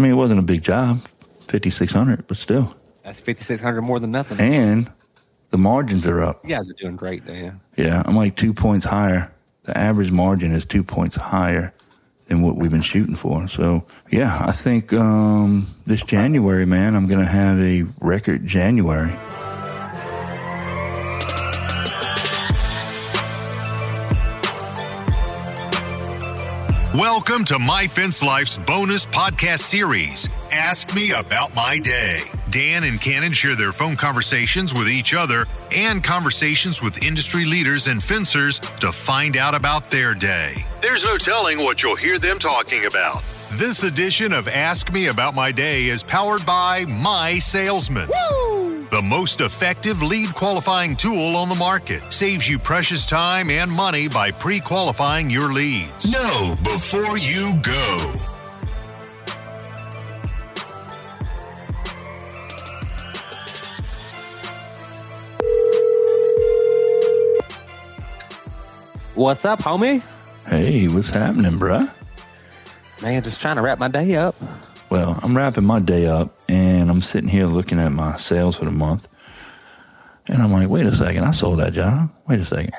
I mean, it wasn't a big job, fifty six hundred, but still. That's fifty six hundred more than nothing. And the margins are up. You guys are doing great, Dan. Yeah, I'm like two points higher. The average margin is two points higher than what we've been shooting for. So yeah, I think um, this January, man, I'm gonna have a record January. Welcome to My Fence Life's bonus podcast series, Ask Me About My Day. Dan and Cannon share their phone conversations with each other and conversations with industry leaders and fencers to find out about their day. There's no telling what you'll hear them talking about. This edition of Ask Me About My Day is powered by My Salesman. The most effective lead qualifying tool on the market saves you precious time and money by pre qualifying your leads. Know before you go. What's up, homie? Hey, what's happening, bruh? Man, just trying to wrap my day up. Well, I'm wrapping my day up and I'm sitting here looking at my sales for the month. And I'm like, wait a second, I sold that job. Wait a second.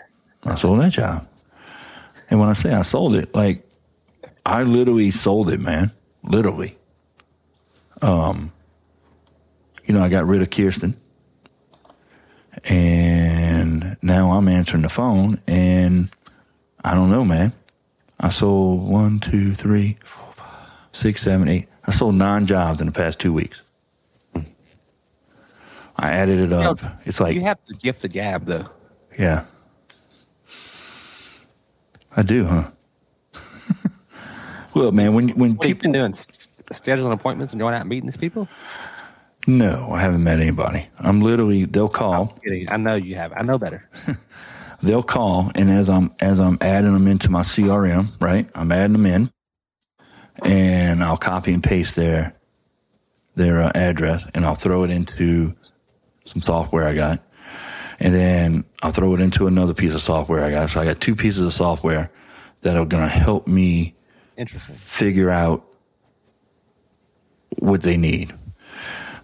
I sold that job. And when I say I sold it, like I literally sold it, man. Literally. Um, you know, I got rid of Kirsten. And now I'm answering the phone and I don't know, man. I sold one, two, three, four, five, six, seven, eight. I sold nine jobs in the past two weeks. I added it up. it's like You have the gift of gab, though. yeah. I do, huh? well, man, when when What, you've people been doing scheduling appointments and going out and meeting these people? no, I haven't met anybody. I'm literally they'll call, Kidding. I know you have. I know better. they'll call, and as I'm as I'm adding them into my CRM, right? I'm adding them in, and I'll copy and paste their their uh, address, and I'll throw it into some software I got, and then I'll throw it into another piece of software I got. So I got two pieces of software that are going to help me Interesting. figure out what they need.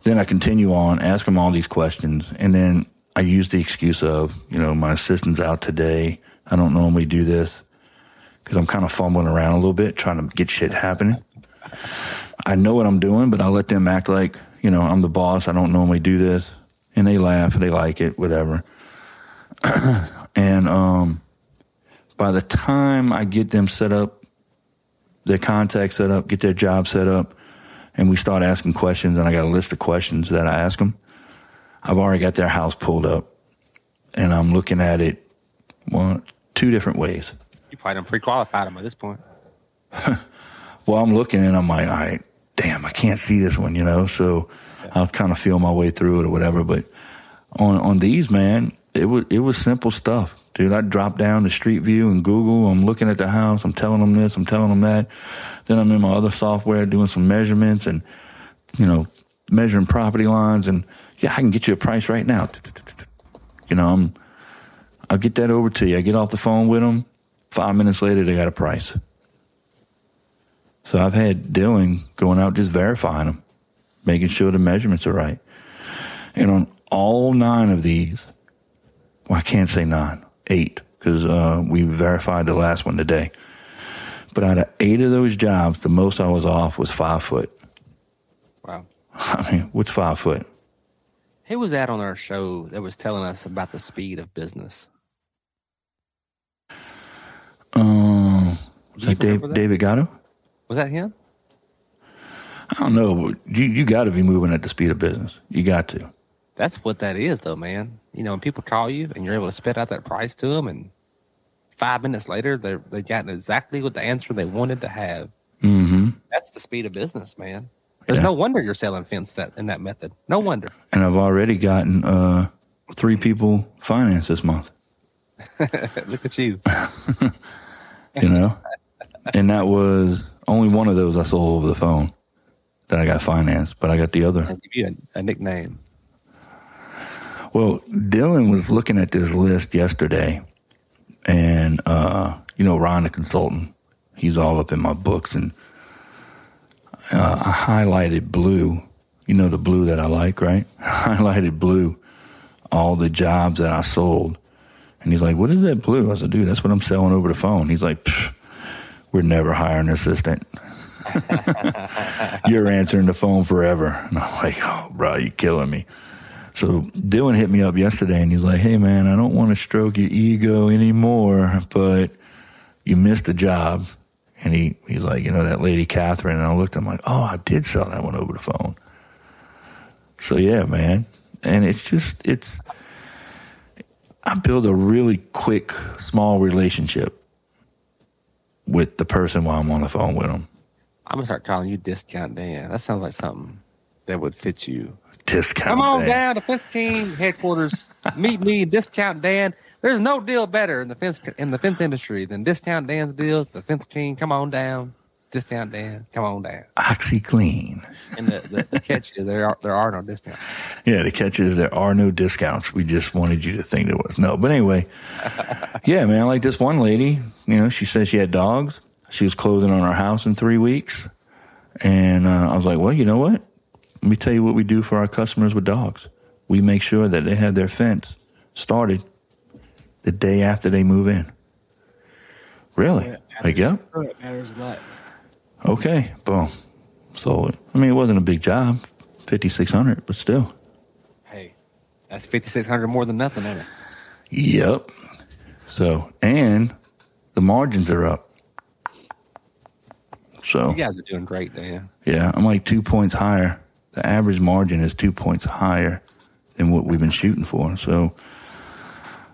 Then I continue on, ask them all these questions, and then I use the excuse of, you know, my assistant's out today. I don't normally do this because I'm kind of fumbling around a little bit trying to get shit happening. I know what I'm doing, but I let them act like, you know, I'm the boss. I don't normally do this. And they laugh, they like it, whatever. and um, by the time I get them set up, their contact set up, get their job set up, and we start asking questions, and I got a list of questions that I ask them. I've already got their house pulled up, and I'm looking at it one, two different ways. You probably done pre-qualified them at this point. Well, I'm looking and I'm like, all right, damn, I can't see this one, you know. So I'll kind of feel my way through it or whatever. But on on these, man, it was it was simple stuff, dude. I drop down to Street View and Google. I'm looking at the house. I'm telling them this. I'm telling them that. Then I'm in my other software doing some measurements and you know measuring property lines. And yeah, I can get you a price right now. You know, I'm I'll get that over to you. I get off the phone with them. Five minutes later, they got a price. So I've had Dylan going out just verifying them, making sure the measurements are right. And on all nine of these, well, I can't say nine, eight, because uh, we verified the last one today. But out of eight of those jobs, the most I was off was five foot. Wow. I mean, what's five foot? Who was that on our show that was telling us about the speed of business? Um, was that Dave, that? David Gatto? Was that him? I don't know. but You you got to be moving at the speed of business. You got to. That's what that is, though, man. You know, when people call you and you're able to spit out that price to them, and five minutes later, they're they gotten exactly what the answer they wanted to have. Mm-hmm. That's the speed of business, man. There's Yeah. no wonder you're selling fence that in that method. No wonder. And I've already gotten uh, three people financed this month. Look at you. you know and that was only one of those i sold over the phone that i got financed but i got the other. I other give you a, a nickname. well dylan was looking at this list yesterday and uh you know ron the consultant he's all up in my books and uh, I highlighted blue. You know the blue that I like, right? I highlighted blue all the jobs that I sold. And he's like, What is that blue? I said, Dude, that's what I'm selling over the phone. He's like, We're never hiring an assistant. You're answering the phone forever. And I'm like, Oh, bro, you're killing me. So Dylan hit me up yesterday and he's like, Hey, man, I don't want to stroke your ego anymore, but you missed a job. And he, he's like, You know, that lady Catherine. And I looked, I'm like, Oh, I did sell that one over the phone. So yeah, man. And it's just, it's, I build a really quick, small relationship with the person while I'm on the phone with them. I'm gonna start calling you Discount Dan. That sounds like something that would fit you. Discount. Come on Dan. down to Fence King headquarters. Meet me, Discount Dan. There's no deal better in the fence in the fence industry than Discount Dan's deals. The Fence King, come on down. Discount Dan, come on down. OxiClean. And the, the, the catch is there are there are no discounts. Yeah, the catch is there are no discounts. We just wanted you to think there was no. But anyway, yeah, man, like this one lady, you know, she says she had dogs. She was closing on our house in three weeks. And uh, I was like, well, you know what? Let me tell you what we do for our customers with dogs. We make sure that they have their fence started the day after they move in. Really? Like, yep. It matters a. Okay, boom. Sold it. I mean, it wasn't a big job, 5600 but still. Hey, that's fifty six hundred more than nothing, ain't it? Yep. So, and the margins are up. So, You guys are doing great, Dan. yeah, I'm like two points higher. The average margin is two points higher than what we've been shooting for. So,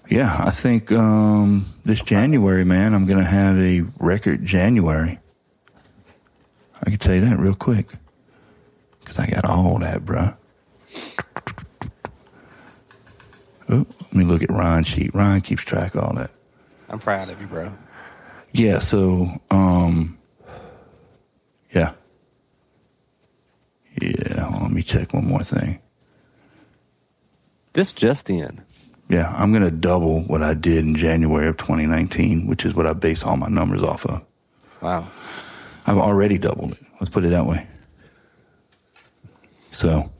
yeah, I think um, this January, man, I'm going to have a record January. I can tell you that real quick because I got all that, bruh. Oh, let me look at Ryan's sheet. Ryan keeps track of all that. I'm proud of you, bro. Yeah, so um yeah. Yeah, let me check one more thing. This just in. Yeah, I'm gonna double what I did in January of 2019, which is what I base all my numbers off of. Wow. I've already doubled it. Let's put it that way. So,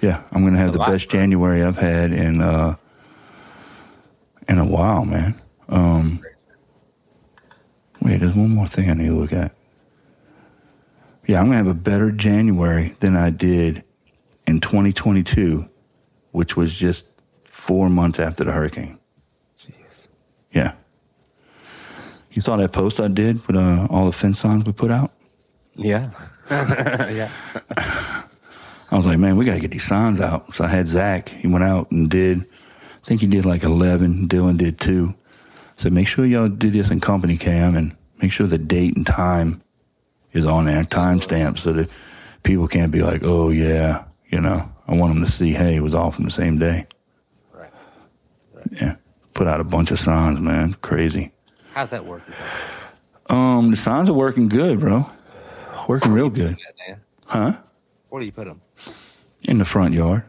yeah, I'm gonna have the lot, best bro. January I've had in uh in a while, man. Um Wait, there's one more thing I need to look at. Yeah, I'm gonna have a better January than I did in 2022, which was just four months after the hurricane. Jeez. Yeah. You saw that post I did with uh, all the fence signs we put out? Yeah. yeah. I was like, man, we got to get these signs out. So I had Zach. He went out and did, I think he did like 11. Dylan did two. So make sure y'all do this in CompanyCam and make sure the date and time is on there, timestamps, so that people can't be like, oh, yeah, you know, I want them to see, hey, it was all from the same day. Right. Yeah. Put out a bunch of signs, man. Crazy. How's that working? Um, the signs are working good, bro. Working real good. Dan? Huh? Where do you put them? In the front yard.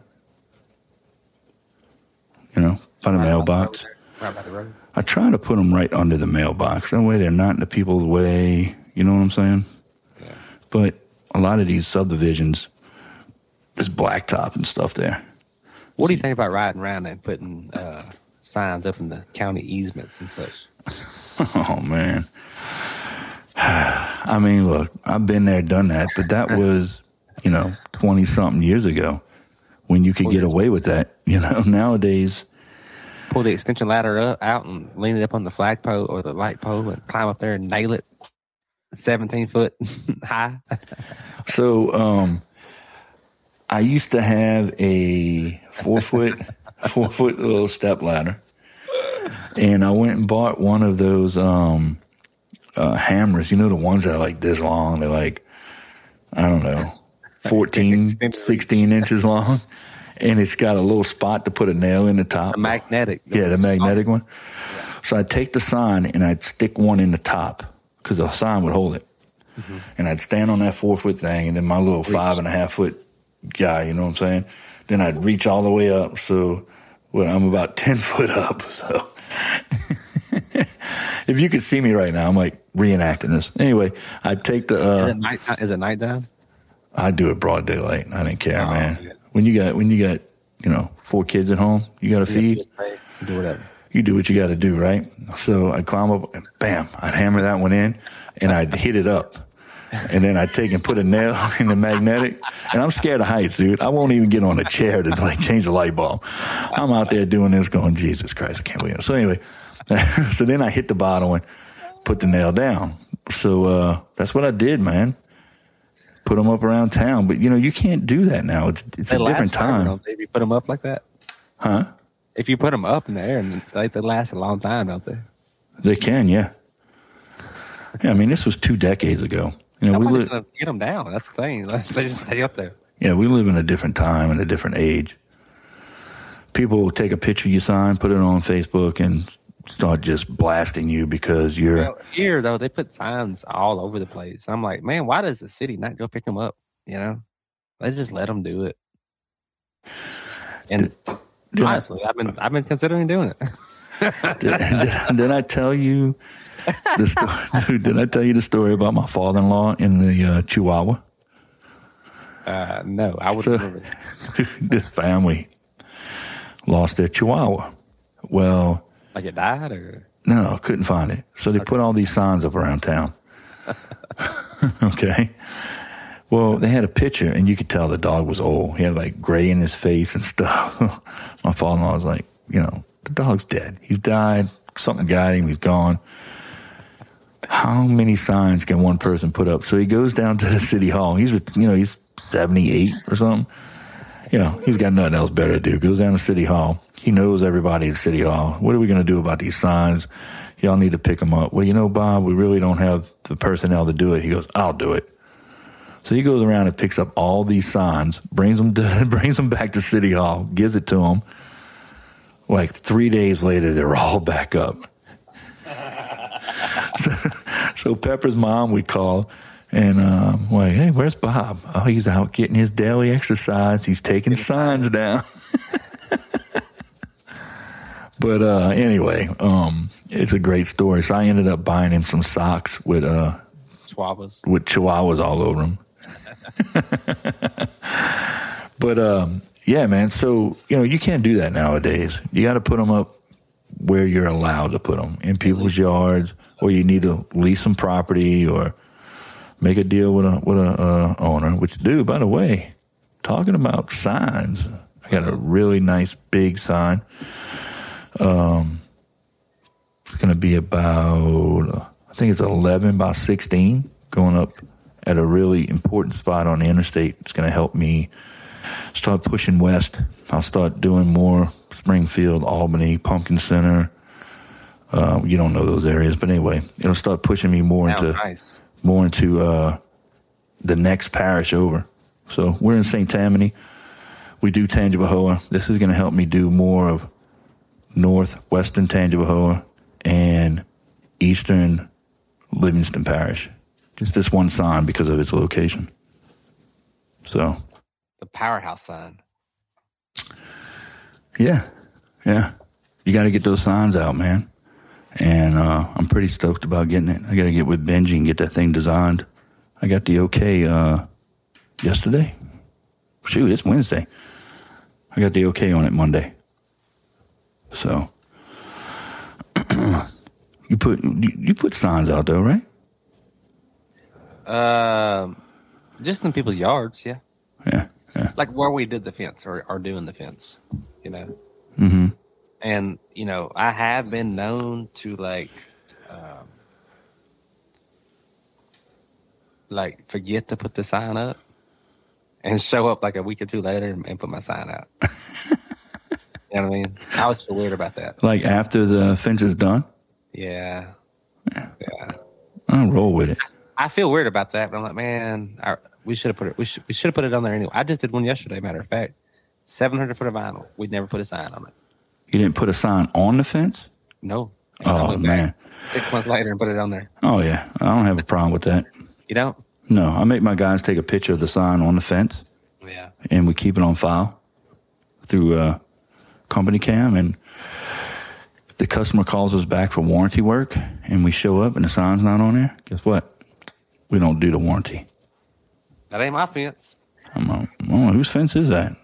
You know, by the mailbox. Right by the road. I try to put them right under the mailbox. That way they're not in the people's way. You know what I'm saying? But a lot of these subdivisions, there's blacktop and stuff there. What do you think about riding around and putting uh, signs up in the county easements and such? Oh man. I mean, look, I've been there, done that, but that was, you know, twenty something years ago when you could get away with that. You know, nowadays, Pull the extension ladder up, out and lean it up on the flagpole or the light pole and climb up there and nail it 17 foot high. so um, I used to have a four foot, four foot little step ladder, and I went and bought one of those um, uh, hammers. You know, the ones that are like this long. They're like, I don't know, 14, 16 inches long. And it's got a little spot to put a nail in the top. A magnetic. Yeah, the magnetic one. So I'd take the sign and I'd stick one in the top because the sign would hold it. And I'd stand on that four foot thing and then my little five and a half foot guy, you know what I'm saying? Then I'd reach all the way up. So well, I'm about 10 foot up. So if you could see me right now, I'm like reenacting this. Anyway, I'd take the, Is uh, it nighttime? Is it nighttime? I do it broad daylight. I didn't care, Oh, man. yeah. When you got when you got you know four kids at home, you got to feed. Do whatever. You do what you got to do, right? So I climb up and bam, I'd hammer that one in, and I'd hit it up. And then I'd take and put a nail in the magnetic. And I'm scared of heights, dude. I won't even get on a chair to like change the light bulb. I'm out there doing this going, Jesus Christ, I can't believe it. So anyway, so then I hit the bottom and put the nail down. So, uh, that's what I did, man. Put them up around town. But you know, you can't do that now. It's, it's a different time. they? Put them up like that, Huh? If you put them up in the air, and like they last a long time, don't they? They can, yeah. Yeah, I mean, this was two decades ago. You know, we Nobody's live. gonna get them down. That's the thing. They just stay up there. Yeah, we live in a different time and a different age. People will take a picture you sign, put it on Facebook, and start just blasting you because you're. Here though, they put signs all over the place. I'm like, man, why does the city not go pick them up? You know, they just let them do it. And did honestly, I've been I've been considering doing it. did, did, did I tell you the story? Dude, did I tell you the story about my father-in-law in the uh, Chihuahua? Uh, no, I would So-. This family lost their Chihuahua. Well, Like it died, or No, couldn't find it. So they put all these signs up around town. okay. Well, they had a picture, and you could tell the dog was old. He had like gray in his face and stuff. My father-in-law was like, you know, the dog's dead. He's died. Something got him. He's gone. How many signs can one person put up? So he goes down to the city hall. He's, you know, he's 78 or something. You know, he's got nothing else better to do. Goes down to City Hall. He knows everybody at City Hall. What are we going to do about these signs? Y'all need to pick them up. Well, you know, Bob, we really don't have the personnel to do it. He goes, I'll do it. So he goes around and picks up all these signs, brings them to, brings them back to City Hall, gives it to them. Like three days later, they're all back up. so, so Pepper's mom would call and um, like, hey, where's Bob? Oh, he's out getting his daily exercise. He's taking signs down. but uh, anyway, um, it's a great story. So I ended up buying him some socks with uh, Swabas. with chihuahuas all over them. but um, yeah, man. So you know you can't do that nowadays. You got to put them up where you're allowed to put them in people's yards, or you need to lease some property, or make a deal with a with a uh, owner. Which, do, by the way, talking about signs, I got a really nice big sign. Um, it's going to be about, uh, I think it's 11 by 16 going up at a really important spot on the interstate. It's going to help me start pushing west. I'll start doing more Springfield, Albany, Pumpkin Center. Uh, you don't know those areas, but anyway, it'll start pushing me more Now, into nice. more into uh, the next parish over. So we're in St. Tammany. We do Tangipahoa. This is going to help me do more of northwestern Tangipahoa and eastern Livingston Parish. Just this one sign because of its location. So The powerhouse sign. yeah, yeah, you got to get those signs out, man. And uh, I'm pretty stoked about getting it. I got to get with Benji and get that thing designed. I got the okay uh, yesterday. Shoot, it's Wednesday. I got the okay on it Monday. So you put you, you put signs out though, right? Um, just in people's yards, yeah. Yeah, yeah. Like where we did the fence or are doing the fence, you know. Mm-hmm. And you know, I have been known to like, um, like forget to put the sign up, and show up like a week or two later and, and put my sign out. you know what I mean? I was feel weird about that. Like after the fence is done, Yeah, yeah. I'll roll with it. I feel weird about that, but I'm like, man, I, we should have put it. We should we should have put it on there anyway. I just did one yesterday. Matter of fact, 700 foot of vinyl. We'd never put a sign on it. You didn't put a sign on the fence? No. And Oh man. Six months later and put it on there. Oh yeah. I don't have a problem with that. You don't? No, I make my guys take a picture of the sign on the fence Yeah. and we keep it on file through uh, CompanyCam. And if the customer calls us back for warranty work and we show up and the sign's not on there, guess what? We don't do the warranty. That ain't my fence. I'm like, oh, whose fence is that?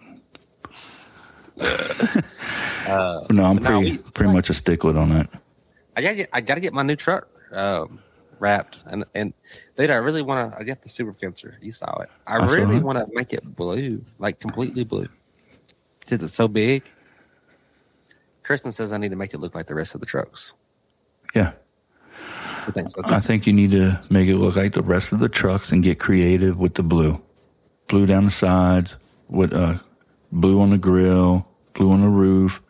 Uh, no, I'm pretty we- pretty much a stickler on that. I gotta get I gotta get my new truck um, wrapped and and dude, I really want to. I got the super fencer. You saw it. I, I really want to make it blue, like completely blue, because it's so big. Kristen says I need to make it look like the rest of the trucks. Yeah. I think so. I think you need to make it look like the rest of the trucks and get creative with the blue. Blue down the sides, with uh, blue on the grill, blue on the roof.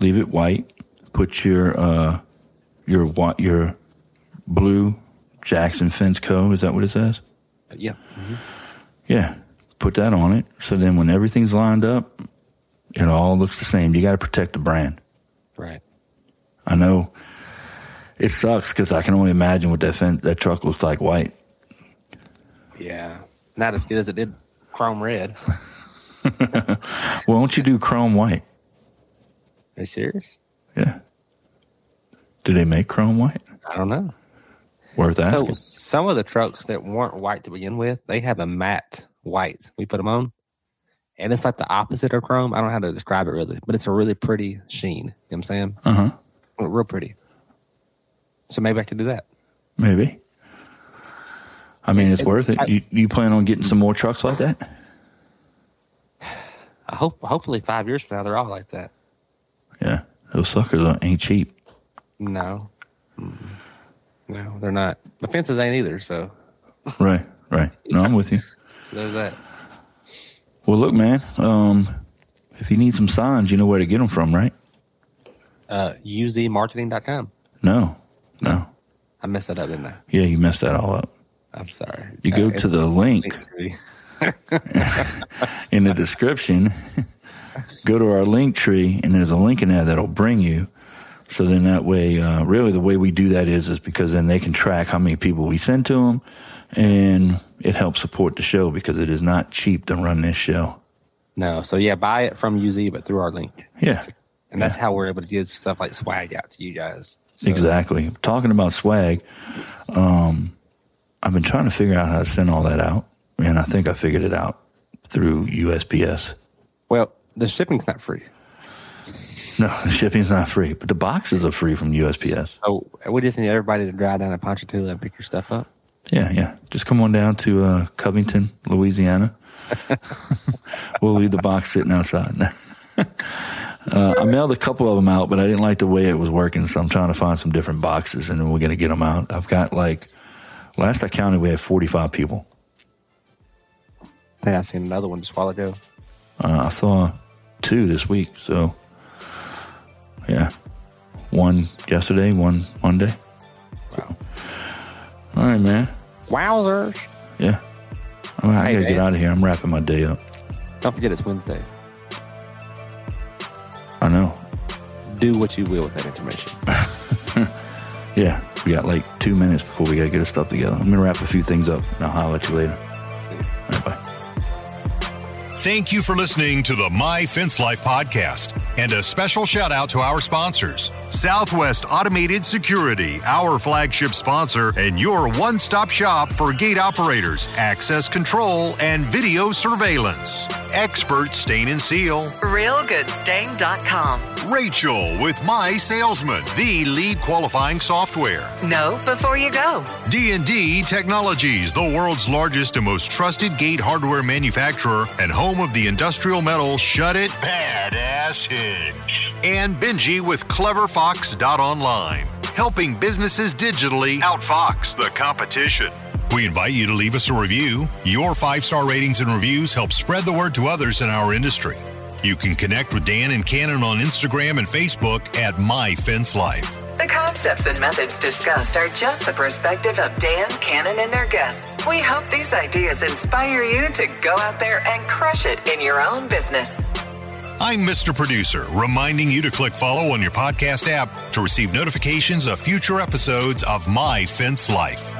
Leave it white. Put your uh, your your blue Jackson Fence Co. Is that what it says? yeah. Yeah. Put that on it. So then when everything's lined up, it all looks the same. You got to protect the brand. Right. I know it sucks because I can only imagine what that that truck looks like white. Yeah. Not as good as it did chrome red. Why don't you do chrome white? Are you serious? Yeah. Do they make chrome white? I don't know. Worth asking. So some of the trucks that weren't white to begin with, they have a matte white. We put them on, and it's like the opposite of chrome. I don't know how to describe it really, but it's a really pretty sheen. You know what I'm saying? Uh huh. Real pretty. So maybe I could do that. Maybe. I mean, it's It- worth it. I- you, you plan on getting some more trucks like that? I hope hopefully five years from now they're all like that. Yeah. Those suckers ain't cheap. No, Mm. no, they're not. The fences ain't either. So Right. Right. No, I'm with you. there's that. Well, look, man. Um, if you need some signs, you know where to get them from, right? Uh, uzmarketing.com. No. No. I messed that up, didn't I? Yeah, you messed that all up. I'm sorry. You go Uh, to the link in the description. go to our link tree, and there's a link in there that'll bring you. So then that way, uh, really, the way we do that is is because then they can track how many people we send to them, and it helps support the show because it is not cheap to run this show. No, so yeah, buy it from UZ, but through our link. Yeah, And that's how we're able to get stuff like swag out to you guys. So, exactly. Talking about swag, um, I've been trying to figure out how to send all that out, and I think I figured it out through USPS. Well, the shipping's not free. No, the shipping's not free, but the boxes are free from USPS. So we just need everybody to drive down to Ponchatoula and pick your stuff up. Yeah, yeah. Just come on down to uh, Covington, Louisiana. we'll leave the box sitting outside. Uh, I mailed a couple of them out, but I didn't like the way it was working, so I'm trying to find some different boxes, and then we're going to get them out. I've got like, last I counted, we had 45 people. I think I seen another one just a while ago. Uh, I saw two this week, so yeah. One yesterday, one Monday. Wow. All right, man. Wowzers. Yeah. I, I Hey, got to get out of here. I'm wrapping my day up. Don't forget it's Wednesday. Do what you will with that information. Yeah, we got like two minutes before we got to get our stuff together. I'm going to wrap a few things up, and I'll holler at you later. See you. All right, bye. Thank you for listening to the My Fence Life podcast. And a special shout out to our sponsors Southwest Automated Security, our flagship sponsor, and your one stop shop for gate operators, access control, and video surveillance. Expert Stain and Seal. RealGoodStain.com. Rachel with My Salesman, the lead qualifying software. Know, before you go. D&D Technologies, the world's largest and most trusted gate hardware manufacturer and home of the industrial metal Shut It Badass Hinge. And Benji with CleverFox.online, helping businesses digitally outfox the competition. We invite you to leave us a review. Your five-star ratings and reviews help spread the word to others in our industry. You can connect with Dan and Cannon on Instagram and Facebook at My Fence Life. The concepts and methods discussed are just the perspective of Dan, Cannon, and their guests. We hope these ideas inspire you to go out there and crush it in your own business. I'm Mr. Producer, reminding you to click follow on your podcast app to receive notifications of future episodes of My Fence Life.